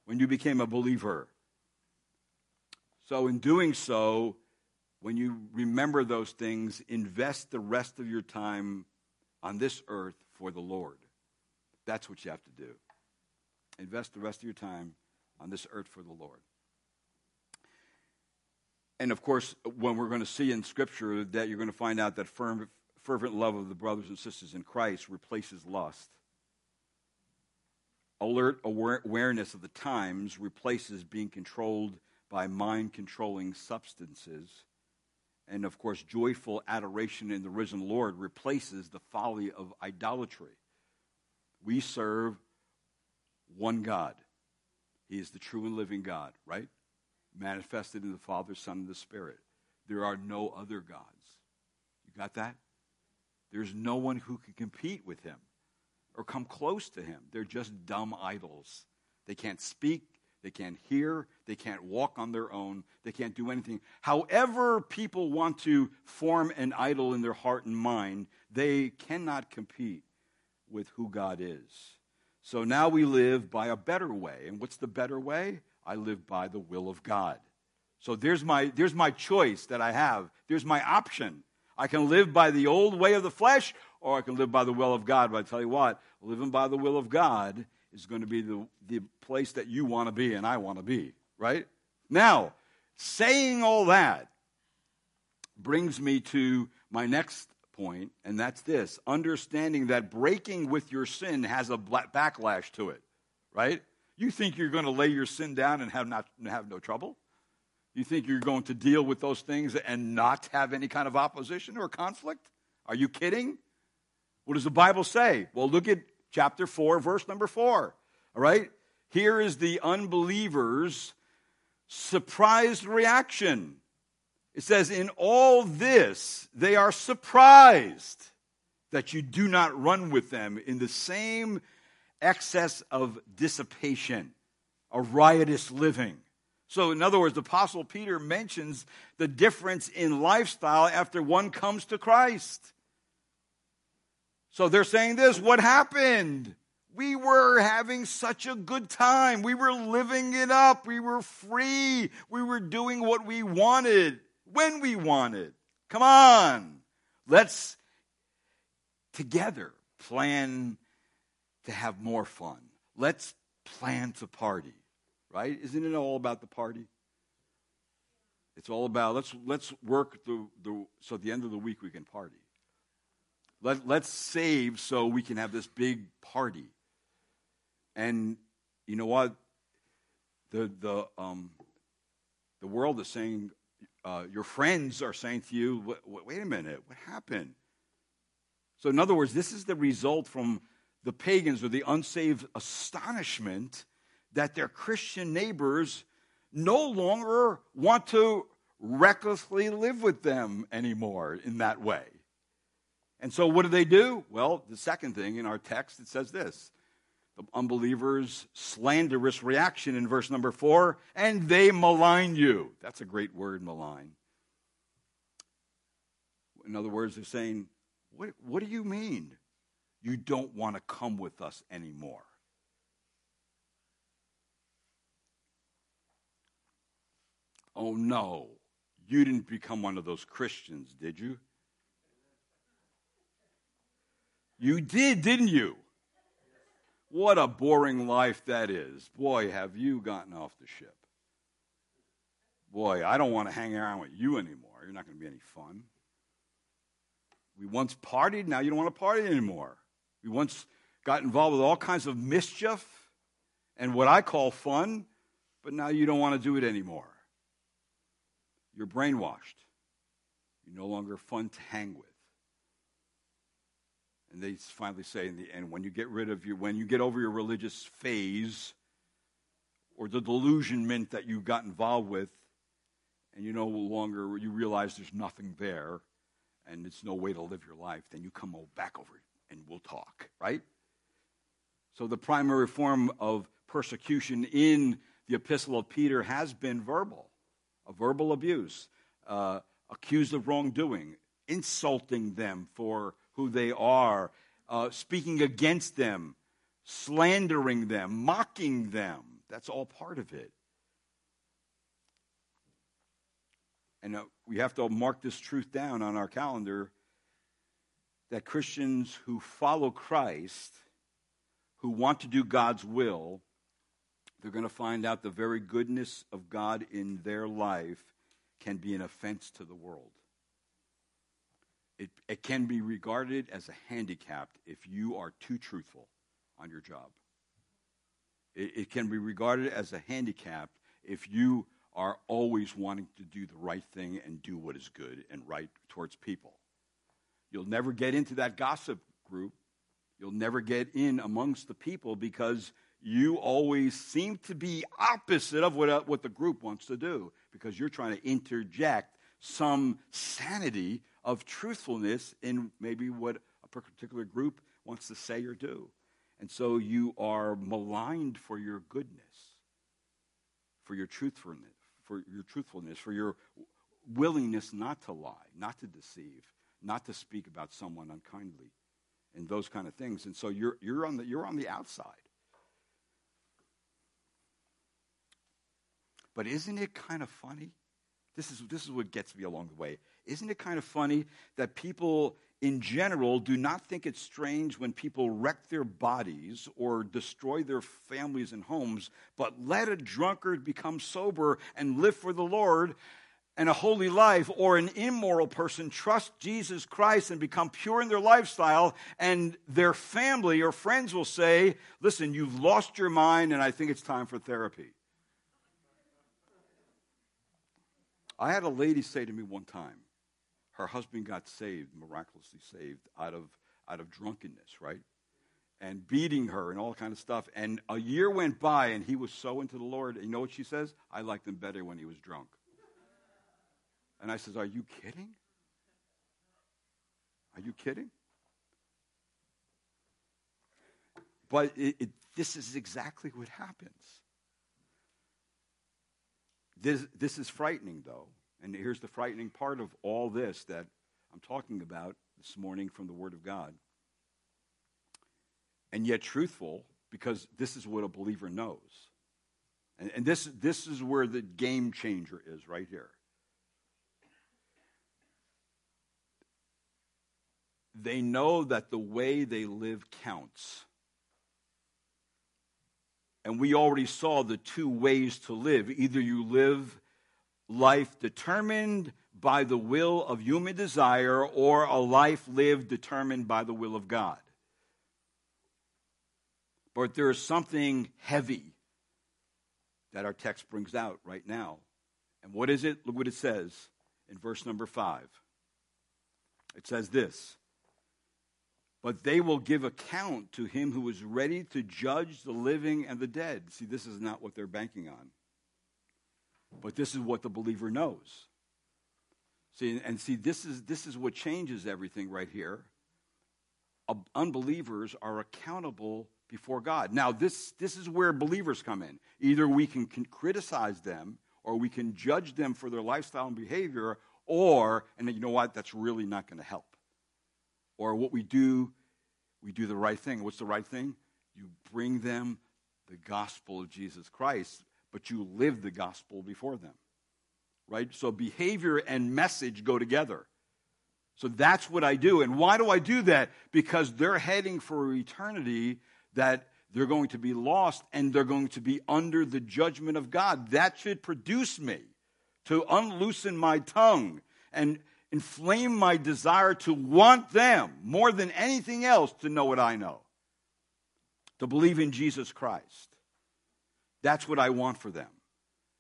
when you became a believer. So, in doing so, when you remember those things, invest the rest of your time on this earth for the Lord. That's what you have to do. Invest the rest of your time on this earth for the Lord. And of course, when we're going to see in Scripture that you're going to find out that firm, fervent love of the brothers and sisters in Christ replaces lust. Alert awareness of the times replaces being controlled by mind controlling substances. And of course, joyful adoration in the risen Lord replaces the folly of idolatry. We serve one God. He is the true and living God, right? Manifested in the Father, Son, and the Spirit. There are no other gods. You got that? There's no one who can compete with him or come close to him. They're just dumb idols. They can't speak, they can't hear, they can't walk on their own, they can't do anything. However, people want to form an idol in their heart and mind, they cannot compete with who God is. So now we live by a better way. And what's the better way? I live by the will of God. So there's my, there's my choice that I have. There's my option. I can live by the old way of the flesh, or I can live by the will of God. But I tell you what, living by the will of God is going to be the, the place that you want to be and I want to be, right? Now, saying all that brings me to my next point, and that's this understanding that breaking with your sin has a backlash to it, right? You think you're going to lay your sin down and have, not, have no trouble? You think you're going to deal with those things and not have any kind of opposition or conflict? Are you kidding? What does the Bible say? Well, look at chapter 4, verse number 4. All right? Here is the unbeliever's surprised reaction. It says, In all this, they are surprised that you do not run with them in the same excess of dissipation, a riotous living. So, in other words, the Apostle Peter mentions the difference in lifestyle after one comes to Christ. So they're saying this what happened? We were having such a good time. We were living it up. We were free. We were doing what we wanted when we wanted. Come on. Let's together plan to have more fun. Let's plan to party, right? Isn't it all about the party? It's all about let's let's work the, the so at the end of the week we can party. Let, let's save so we can have this big party. And you know what? The the um the world is saying uh, your friends are saying to you, wait a minute, what happened? So, in other words, this is the result from the pagans or the unsaved astonishment that their Christian neighbors no longer want to recklessly live with them anymore in that way. And so, what do they do? Well, the second thing in our text, it says this the unbelievers' slanderous reaction in verse number four, and they malign you. That's a great word, malign. In other words, they're saying, What, what do you mean you don't want to come with us anymore? Oh no, you didn't become one of those Christians, did you? You did, didn't you? What a boring life that is. Boy, have you gotten off the ship. Boy, I don't want to hang around with you anymore. You're not going to be any fun. We once partied, now you don't want to party anymore. We once got involved with all kinds of mischief and what I call fun, but now you don't want to do it anymore. You're brainwashed. You're no longer fun to hang with. And they finally say in the end, when you get rid of your, when you get over your religious phase or the delusionment that you got involved with, and you no longer, you realize there's nothing there and it's no way to live your life, then you come back over and we'll talk, right? So the primary form of persecution in the epistle of Peter has been verbal, a verbal abuse, uh, accused of wrongdoing, insulting them for who they are, uh, speaking against them, slandering them, mocking them. That's all part of it. And uh, we have to mark this truth down on our calendar that Christians who follow Christ, who want to do God's will, they're going to find out the very goodness of God in their life can be an offense to the world. It, it can be regarded as a handicap if you are too truthful on your job. It, it can be regarded as a handicap if you are always wanting to do the right thing and do what is good and right towards people. You'll never get into that gossip group. You'll never get in amongst the people because you always seem to be opposite of what, what the group wants to do because you're trying to interject some sanity of truthfulness in maybe what a particular group wants to say or do. And so you are maligned for your goodness, for your truthfulness, for your truthfulness, for your willingness not to lie, not to deceive, not to speak about someone unkindly, and those kind of things. And so you're, you're, on, the, you're on the outside. But isn't it kind of funny? This is, this is what gets me along the way. Isn't it kind of funny that people in general do not think it's strange when people wreck their bodies or destroy their families and homes, but let a drunkard become sober and live for the Lord and a holy life, or an immoral person trust Jesus Christ and become pure in their lifestyle, and their family or friends will say, Listen, you've lost your mind, and I think it's time for therapy. I had a lady say to me one time, her husband got saved, miraculously saved, out of, out of drunkenness, right? And beating her and all kind of stuff. And a year went by, and he was so into the Lord. You know what she says? I liked him better when he was drunk. And I says, Are you kidding? Are you kidding? But it, it, this is exactly what happens. This, this is frightening, though. And here's the frightening part of all this that I'm talking about this morning from the Word of God. And yet truthful, because this is what a believer knows. And, and this, this is where the game changer is right here. They know that the way they live counts. And we already saw the two ways to live. Either you live life determined by the will of human desire or a life lived determined by the will of God. But there is something heavy that our text brings out right now And what is it? Look what it says in verse number 5. It says this But they will give account to him who is ready to judge the living and the dead. See, this is not what they're banking on. But this is what the believer knows. See, and see, this is, this is what changes everything right here. Unbelievers are accountable before God. Now, this, this is where believers come in. Either we can, can criticize them, or we can judge them for their lifestyle and behavior, or, and you know what, that's really not going to help. Or what we do, we do the right thing. What's the right thing? You bring them the gospel of Jesus Christ, but you live the gospel before them. Right? So behavior and message go together. So that's what I do. And why do I do that? Because they're heading for eternity that they're going to be lost and they're going to be under the judgment of God. That should produce me to unloosen my tongue and inflame my desire to want them more than anything else to know what I know, to believe in Jesus Christ. That's what I want for them.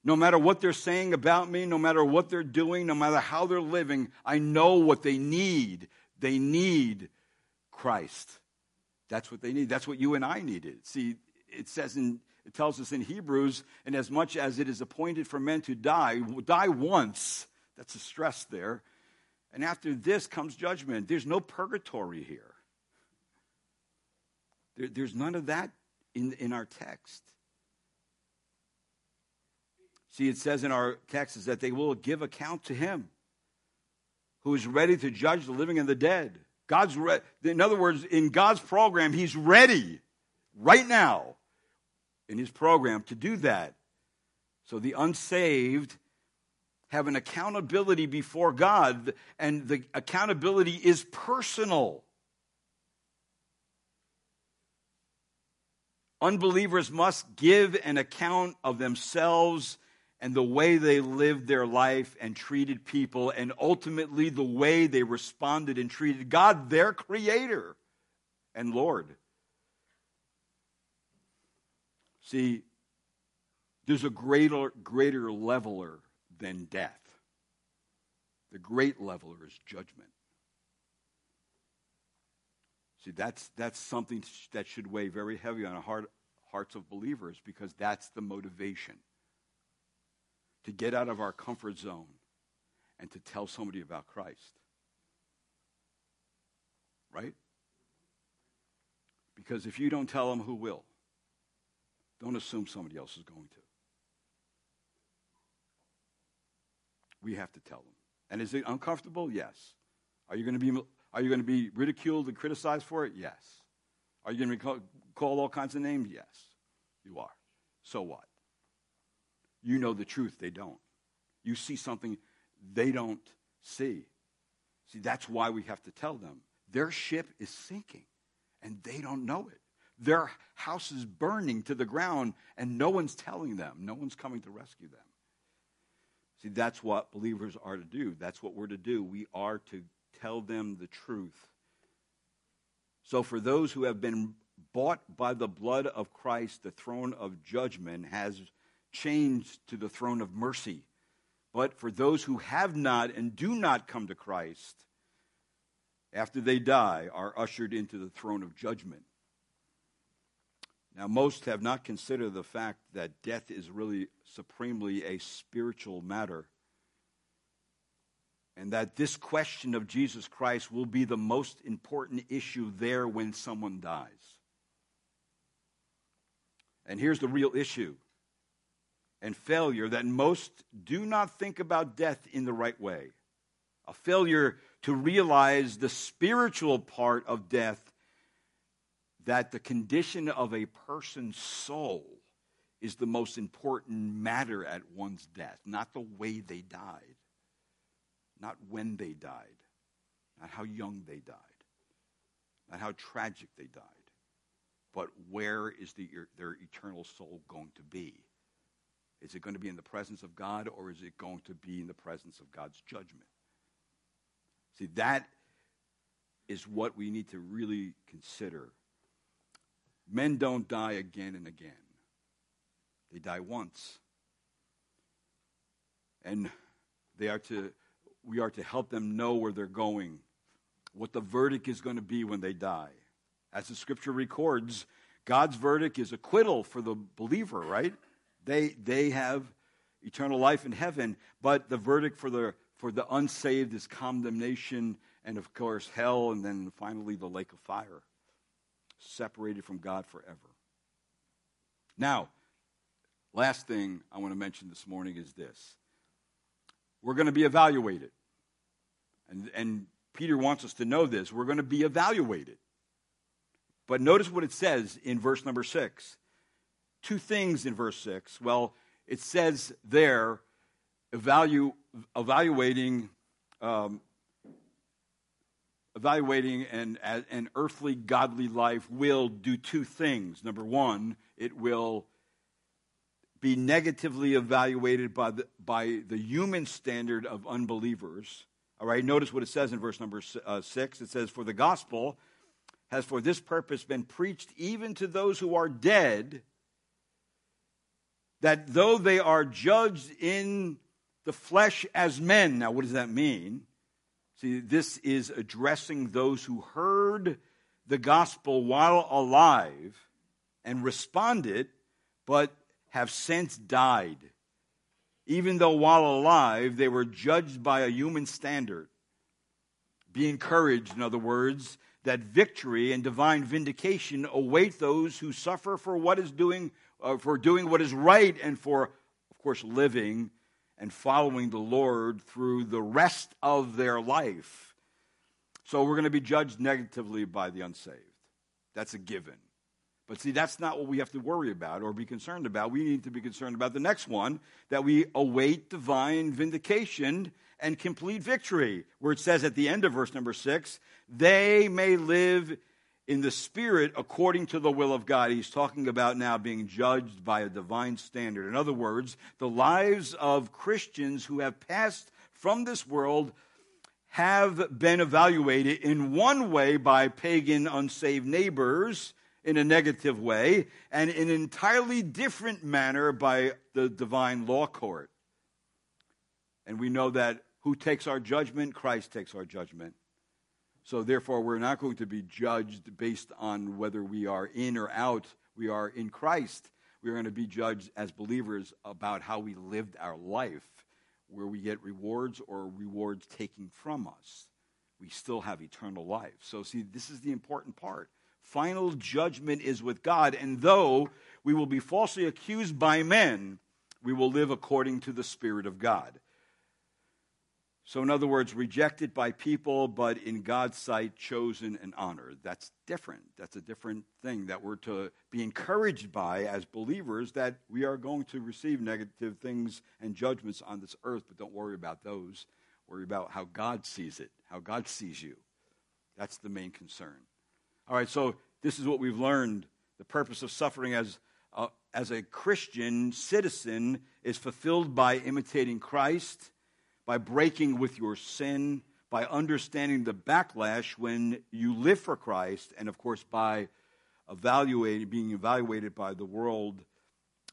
No matter what they're saying about me, no matter what they're doing, no matter how they're living, I know what they need. They need Christ. That's what they need. That's what you and I needed. See, it says in it tells us in Hebrews, and as much as it is appointed for men to die, die once. That's a stress there. And after this comes judgment. There's no purgatory here. There, there's none of that in, in our text. See, it says in our text is that they will give account to him who is ready to judge the living and the dead. God's re- in other words, in God's program, he's ready right now in his program to do that. So the unsaved have an accountability before God, and the accountability is personal. Unbelievers must give an account of themselves and the way they lived their life and treated people, and ultimately the way they responded and treated God, their creator and Lord. See, there's a greater, greater leveler than death. The great leveler is judgment. See, that's, that's something that should weigh very heavy on the heart, hearts of believers because that's the motivation to get out of our comfort zone and to tell somebody about Christ. Right? Because if you don't tell them, who will? Don't assume somebody else is going to. We have to tell them. And is it uncomfortable? Yes. Are you going to be are you going to be ridiculed and criticized for it? Yes. Are you going to be called, called all kinds of names? Yes. You are. So what? You know the truth, they don't. You see something they don't see. See, that's why we have to tell them. Their ship is sinking, and they don't know it. Their house is burning to the ground, and no one's telling them. No one's coming to rescue them. See, that's what believers are to do. That's what we're to do. We are to tell them the truth. So, for those who have been bought by the blood of Christ, the throne of judgment has changed to the throne of mercy. But for those who have not and do not come to Christ, after they die, are ushered into the throne of judgment. Now, most have not considered the fact that death is really supremely a spiritual matter, and that this question of Jesus Christ will be the most important issue there when someone dies. And here's the real issue and failure that most do not think about death in the right way. A failure to realize the spiritual part of death, that the condition of a person's soul is the most important matter at one's death, not the way they died, not when they died, not how young they died, not how tragic they died, but where is the, their eternal soul going to be? Is it going to be in the presence of God or is it going to be in the presence of God's judgment? See, that is what we need to really consider. Men don't die again and again, they die once. and they are to, we are to help them know where they're going, what the verdict is going to be when they die. As the scripture records, God's verdict is acquittal for the believer, right? They, they have eternal life in heaven, but the verdict for the, for the unsaved is condemnation and, of course, hell, and then finally the lake of fire, separated from God forever. Now, last thing I want to mention this morning is this we're going to be evaluated. And, and Peter wants us to know this. We're going to be evaluated. But notice what it says in verse number six. Two things in verse six. Well, it says there, evalu- evaluating, um, evaluating an, an earthly godly life will do two things. Number one, it will be negatively evaluated by the, by the human standard of unbelievers. All right, notice what it says in verse number uh, six. It says, For the gospel has for this purpose been preached even to those who are dead, that though they are judged in the flesh as men. Now, what does that mean? See, this is addressing those who heard the gospel while alive and responded, but have since died. Even though while alive they were judged by a human standard. Be encouraged, in other words, that victory and divine vindication await those who suffer for what is doing, uh, for doing what is right and for, of course, living and following the Lord through the rest of their life. So we're going to be judged negatively by the unsaved. That's a given. But see, that's not what we have to worry about or be concerned about. We need to be concerned about the next one that we await divine vindication and complete victory, where it says at the end of verse number six, they may live in the Spirit according to the will of God. He's talking about now being judged by a divine standard. In other words, the lives of Christians who have passed from this world have been evaluated in one way by pagan, unsaved neighbors in a negative way, and in an entirely different manner by the divine law court. And we know that who takes our judgment? Christ takes our judgment. So, therefore, we're not going to be judged based on whether we are in or out. We are in Christ. We are going to be judged as believers about how we lived our life, where we get rewards or rewards taken from us. We still have eternal life. So, see, this is the important part. Final judgment is with God, and though we will be falsely accused by men, we will live according to the Spirit of God. So, in other words, rejected by people, but in God's sight, chosen and honored. That's different. That's a different thing that we're to be encouraged by as believers that we are going to receive negative things and judgments on this earth, but don't worry about those. Worry about how God sees it, how God sees you. That's the main concern. All right, so this is what we've learned. The purpose of suffering as a, as a Christian citizen is fulfilled by imitating Christ by breaking with your sin, by understanding the backlash when you live for Christ, and of course by evaluating, being evaluated by the world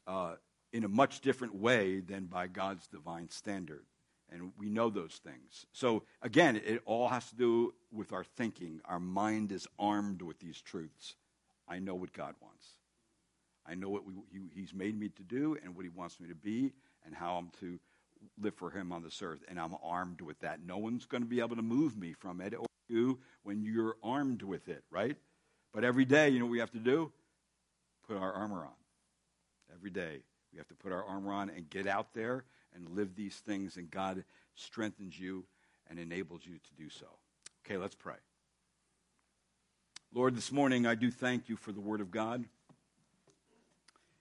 uh, in a much different way than by God's divine standard. And we know those things. So, again, it all has to do with our thinking. Our mind is armed with these truths. I know what God wants. I know what we, he, He's made me to do and what He wants me to be and how I'm to live for him on this earth, and I'm armed with that. No one's going to be able to move me from it or you when you're armed with it, right? But every day, you know what we have to do? Put our armor on. Every day, we have to put our armor on and get out there and live these things, and God strengthens you and enables you to do so. Okay, let's pray. Lord, this morning I do thank you for the Word of God.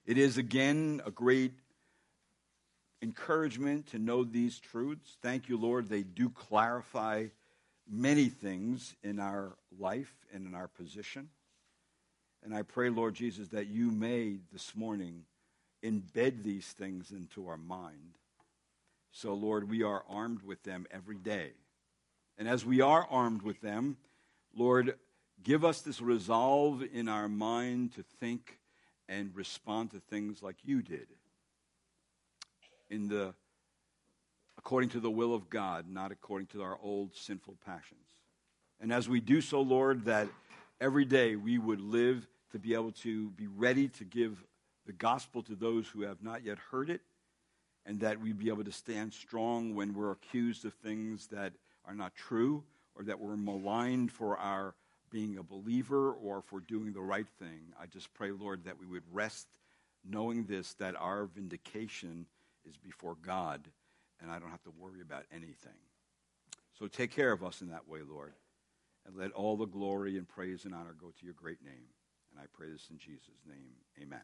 It is again a great encouragement to know these truths. Thank you, Lord. They do clarify many things in our life and in our position. And I pray, Lord Jesus, that you may this morning embed these things into our mind. So, Lord, we are armed with them every day. And as we are armed with them, Lord, give us this resolve in our mind to think and respond to things like you did in the according to the will of God, not according to our old sinful passions. And as we do so, Lord, that every day we would live to be able to be ready to give the gospel to those who have not yet heard it, and that we'd be able to stand strong when we're accused of things that are not true or that we're maligned for our being a believer or for doing the right thing. I just pray, Lord, that we would rest knowing this, that our vindication is before God, and I don't have to worry about anything. So take care of us in that way, Lord, and let all the glory and praise and honor go to your great name. And I pray this in Jesus' name. Amen.